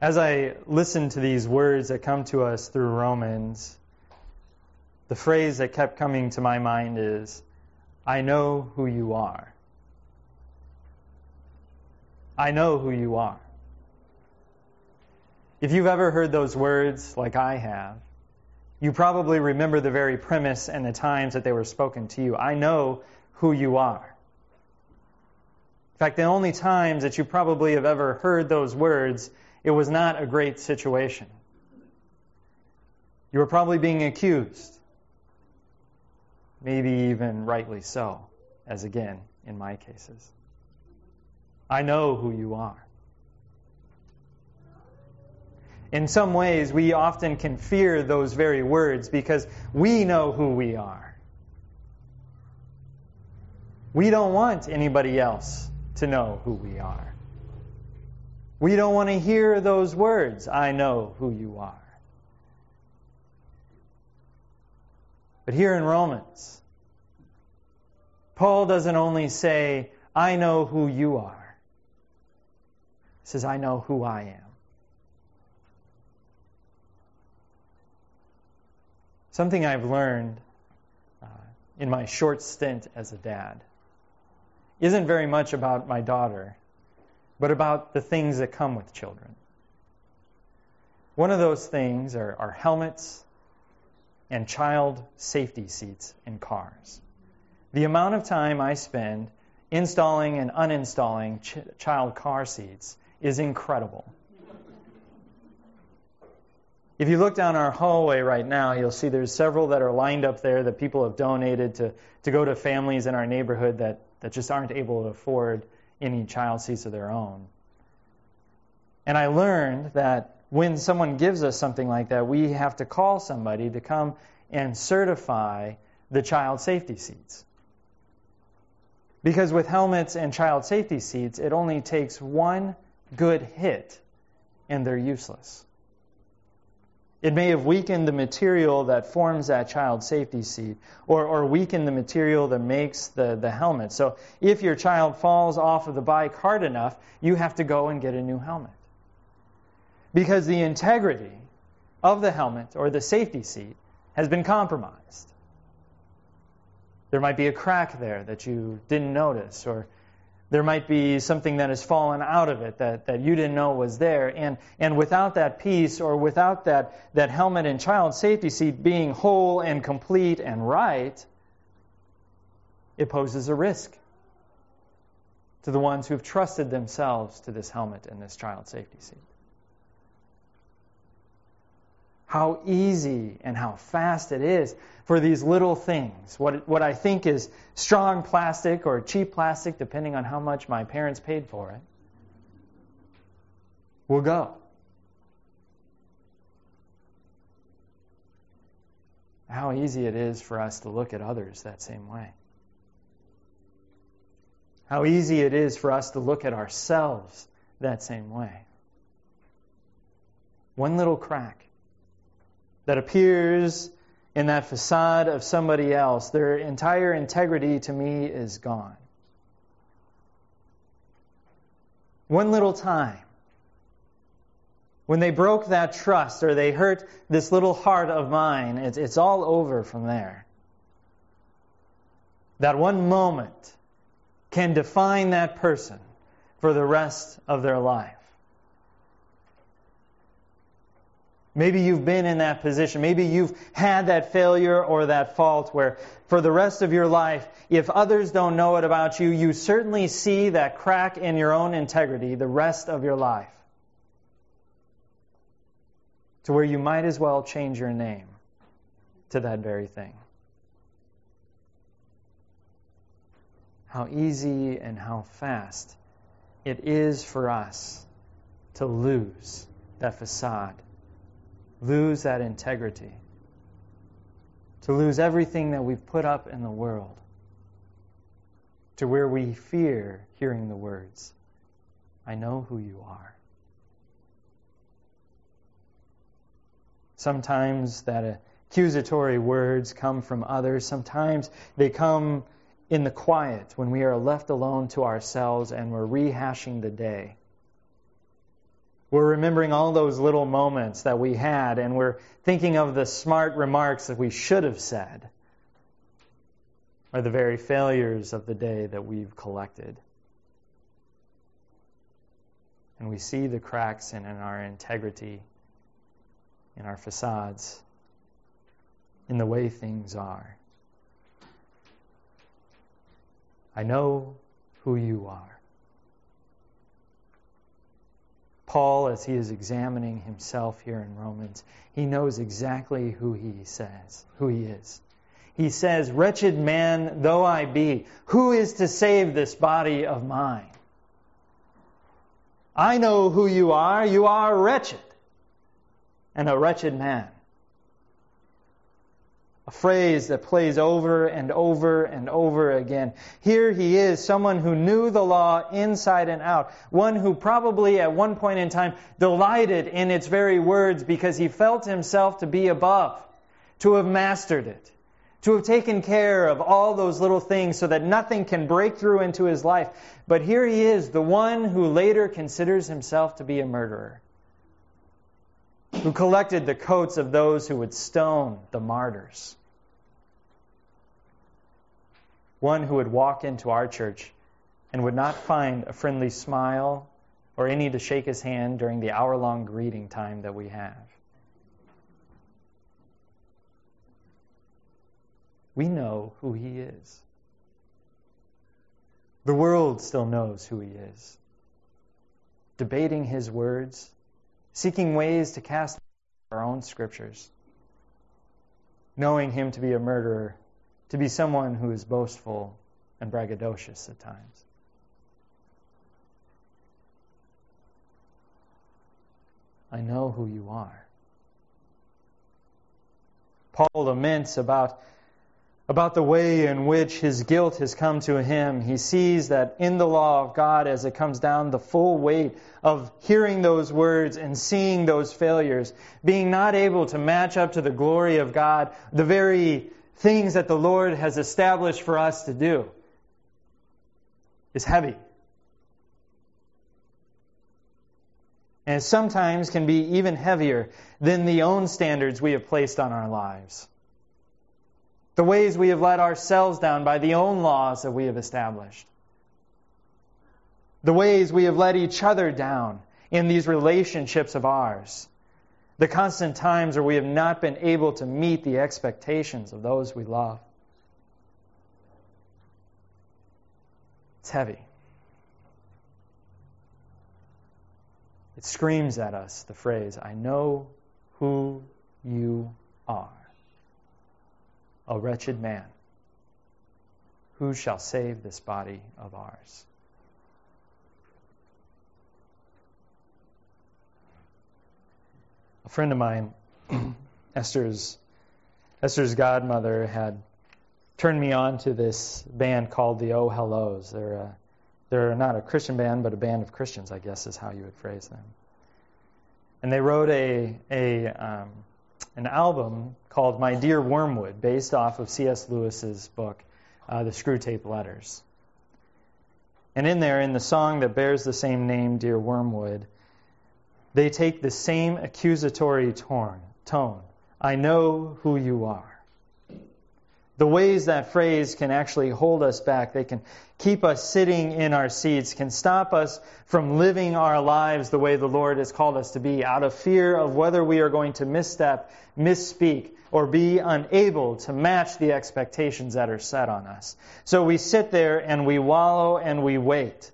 As I listen to these words that come to us through Romans, the phrase that kept coming to my mind is, I know who you are. I know who you are. If you've ever heard those words like I have, you probably remember the very premise and the times that they were spoken to you. I know who you are. In fact, the only times that you probably have ever heard those words, it was not a great situation. You were probably being accused. Maybe even rightly so, as again in my cases. I know who you are. In some ways, we often can fear those very words because we know who we are. We don't want anybody else to know who we are. We don't want to hear those words, I know who you are. But here in Romans, Paul doesn't only say, I know who you are. He says, I know who I am. Something I've learned uh, in my short stint as a dad isn't very much about my daughter, but about the things that come with children. One of those things are, are helmets and child safety seats in cars. The amount of time I spend installing and uninstalling ch- child car seats is incredible. If you look down our hallway right now, you'll see there's several that are lined up there that people have donated to, to go to families in our neighborhood that that just aren't able to afford any child seats of their own. And I learned that when someone gives us something like that, we have to call somebody to come and certify the child safety seats. Because with helmets and child safety seats, it only takes one good hit and they're useless. It may have weakened the material that forms that child safety seat or, or weakened the material that makes the, the helmet. So if your child falls off of the bike hard enough, you have to go and get a new helmet. Because the integrity of the helmet or the safety seat has been compromised. There might be a crack there that you didn't notice, or there might be something that has fallen out of it that, that you didn't know was there. And, and without that piece or without that, that helmet and child safety seat being whole and complete and right, it poses a risk to the ones who've trusted themselves to this helmet and this child safety seat. How easy and how fast it is for these little things. What, what I think is strong plastic or cheap plastic, depending on how much my parents paid for it, will go. How easy it is for us to look at others that same way. How easy it is for us to look at ourselves that same way. One little crack that appears in that facade of somebody else, their entire integrity to me is gone. One little time, when they broke that trust or they hurt this little heart of mine, it's, it's all over from there. That one moment can define that person for the rest of their life. Maybe you've been in that position. Maybe you've had that failure or that fault where for the rest of your life, if others don't know it about you, you certainly see that crack in your own integrity the rest of your life. To where you might as well change your name to that very thing. How easy and how fast it is for us to lose that facade lose that integrity, to lose everything that we've put up in the world, to where we fear hearing the words, I know who you are. Sometimes that accusatory words come from others. Sometimes they come in the quiet when we are left alone to ourselves and we're rehashing the day. We're remembering all those little moments that we had, and we're thinking of the smart remarks that we should have said, or the very failures of the day that we've collected. And we see the cracks in, in our integrity, in our facades, in the way things are. I know who you are. Paul, as he is examining himself here in Romans, he knows exactly who he says, who he is. He says, Wretched man though I be, who is to save this body of mine? I know who you are. You are wretched and a wretched man a phrase that plays over and over and over again. Here he is, someone who knew the law inside and out, one who probably at one point in time delighted in its very words because he felt himself to be above, to have mastered it, to have taken care of all those little things so that nothing can break through into his life. But here he is, the one who later considers himself to be a murderer who collected the coats of those who would stone the martyrs. One who would walk into our church and would not find a friendly smile or any to shake his hand during the hour long greeting time that we have. We know who he is. The world still knows who he is. Debating his words, seeking ways to cast our own scriptures, knowing him to be a murderer, to be someone who is boastful and braggadocious at times. I know who you are. Paul laments about about the way in which his guilt has come to him. He sees that in the law of God, as it comes down, the full weight of hearing those words and seeing those failures, being not able to match up to the glory of God, the very things that the Lord has established for us to do, is heavy. And sometimes can be even heavier than the own standards we have placed on our lives the ways we have let ourselves down by the own laws that we have established, the ways we have let each other down in these relationships of ours, the constant times where we have not been able to meet the expectations of those we love. It's heavy. It screams at us the phrase, I know who you are a wretched man. Who shall save this body of ours? A friend of mine, Esther's Esther's godmother, had turned me on to this band called the Oh Hellos. They're a, they're not a Christian band, but a band of Christians, I guess is how you would phrase them. And they wrote a a um, an album called My Dear Wormwood, based off of C.S. Lewis's book, uh, The Screwtape Letters. And in there, in the song that bears the same name, Dear Wormwood, they take the same accusatory tone. I know who you are the ways that phrase can actually hold us back, they can keep us sitting in our seats, can stop us from living our lives the way the Lord has called us to be, out of fear of whether we are going to misstep, misspeak, or be unable to match the expectations that are set on us. So we sit there and we wallow and we wait,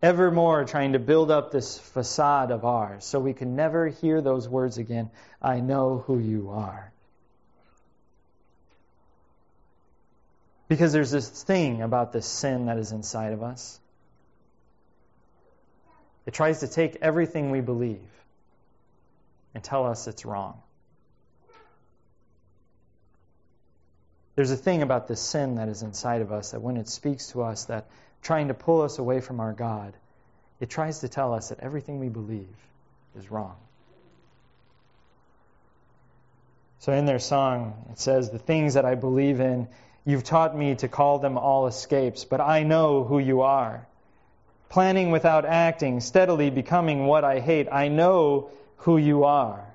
ever more trying to build up this facade of ours so we can never hear those words again I know who you are. Because there's this thing about this sin that is inside of us. It tries to take everything we believe and tell us it's wrong. There's a thing about this sin that is inside of us that when it speaks to us, that trying to pull us away from our God, it tries to tell us that everything we believe is wrong. So in their song, it says, The things that I believe in You've taught me to call them all escapes, but I know who you are. planning without acting, steadily becoming what I hate. I know who you are.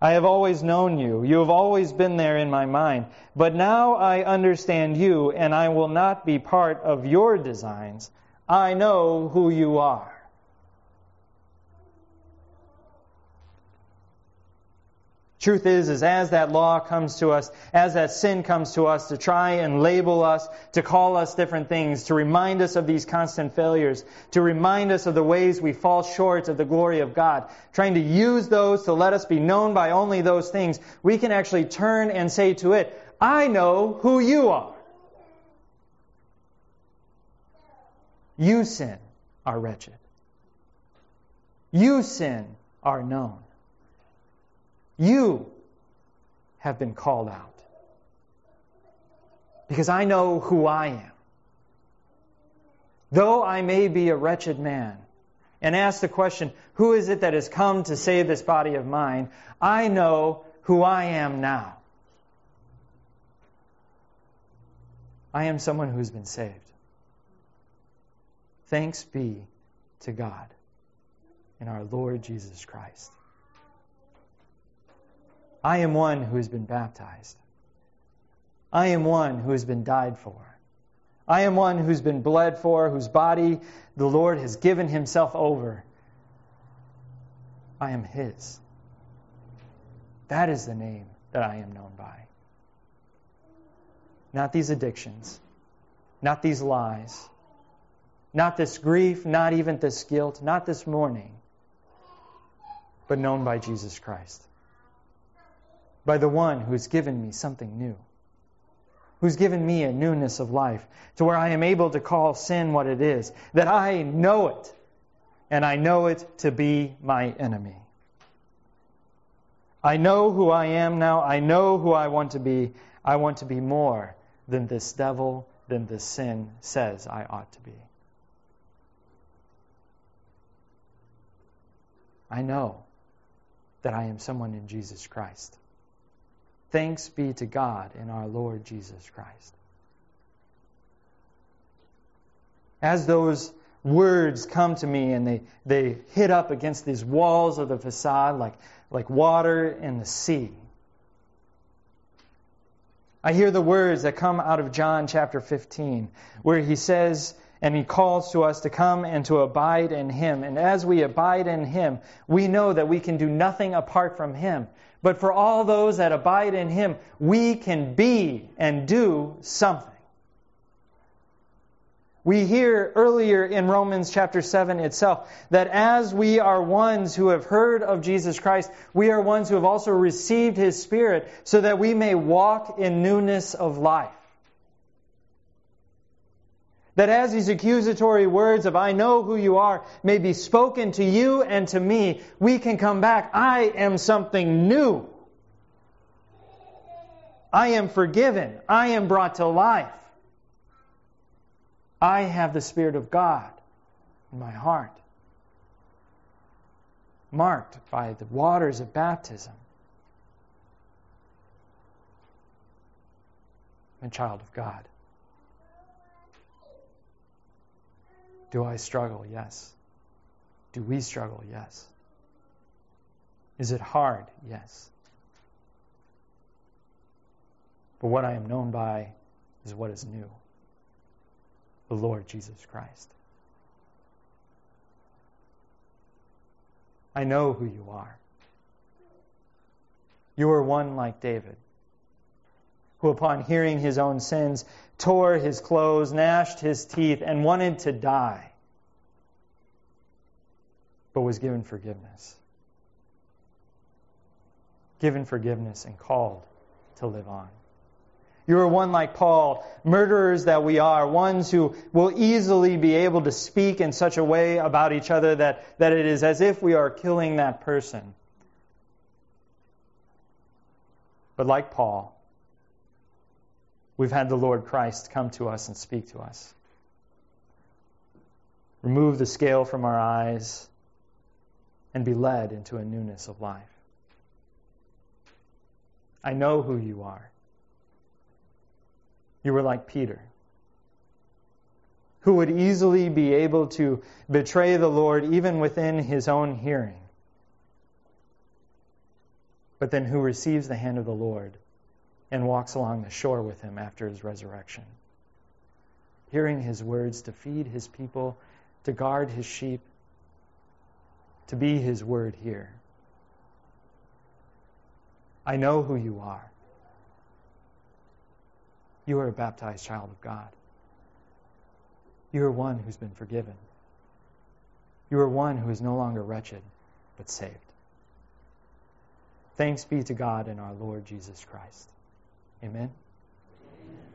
I have always known you. You have always been there in my mind. But now I understand you, and I will not be part of your designs. I know who you are. Truth is, is as that law comes to us, as that sin comes to us to try and label us, to call us different things, to remind us of these constant failures, to remind us of the ways we fall short of the glory of God, trying to use those to let us be known by only those things, we can actually turn and say to it, I know who you are. You sin are wretched. You sin are known. You have been called out. Because I know who I am. Though I may be a wretched man, and ask the question, who is it that has come to save this body of mine? I know who I am now. I am someone who's been saved. Thanks be to God in our Lord Jesus Christ. I am one who has been baptized. I am one who has been died for. I am one who's been bled for, whose body the Lord has given himself over. I am his. That is the name that I am known by. Not these addictions, not these lies, not this grief, not even this guilt, not this mourning, but known by Jesus Christ by the one who has given me something new, who's given me a newness of life, to where I am able to call sin what it is, that I know it, and I know it to be my enemy. I know who I am now. I know who I want to be. I want to be more than this devil, than this sin says I ought to be. I know that I am someone in Jesus Christ. Thanks be to God in our Lord Jesus Christ. As those words come to me and they, they hit up against these walls of the facade like, like water in the sea, I hear the words that come out of John chapter 15, where he says, and he calls to us to come and to abide in him. And as we abide in him, we know that we can do nothing apart from him. But for all those that abide in him, we can be and do something. We hear earlier in Romans chapter 7 itself that as we are ones who have heard of Jesus Christ, we are ones who have also received his Spirit so that we may walk in newness of life. That as these accusatory words of, I know who you are, may be spoken to you and to me, we can come back. I am something new. I am forgiven. I am brought to life. I have the Spirit of God in my heart, marked by the waters of baptism. I'm a child of God. Do I struggle? Yes. Do we struggle? Yes. Is it hard? Yes. But what I am known by is what is new the Lord Jesus Christ. I know who you are. You are one like David, who, upon hearing his own sins, tore his clothes, gnashed his teeth, and wanted to die, but was given forgiveness. Given forgiveness and called to live on. You are one like Paul, murderers that we are, ones who will easily be able to speak in such a way about each other that, that it is as if we are killing that person. But like Paul, we've had the Lord Christ come to us and speak to us. Remove the scale from our eyes and be led into a newness of life. I know who you are. You were like Peter, who would easily be able to betray the Lord even within his own hearing, but then who receives the hand of the Lord and walks along the shore with him after his resurrection, hearing his words to feed his people, to guard his sheep, to be his word here. I know who you are. You are a baptized child of God. You are one who's been forgiven. You are one who is no longer wretched, but saved. Thanks be to God and our Lord Jesus Christ. Amen.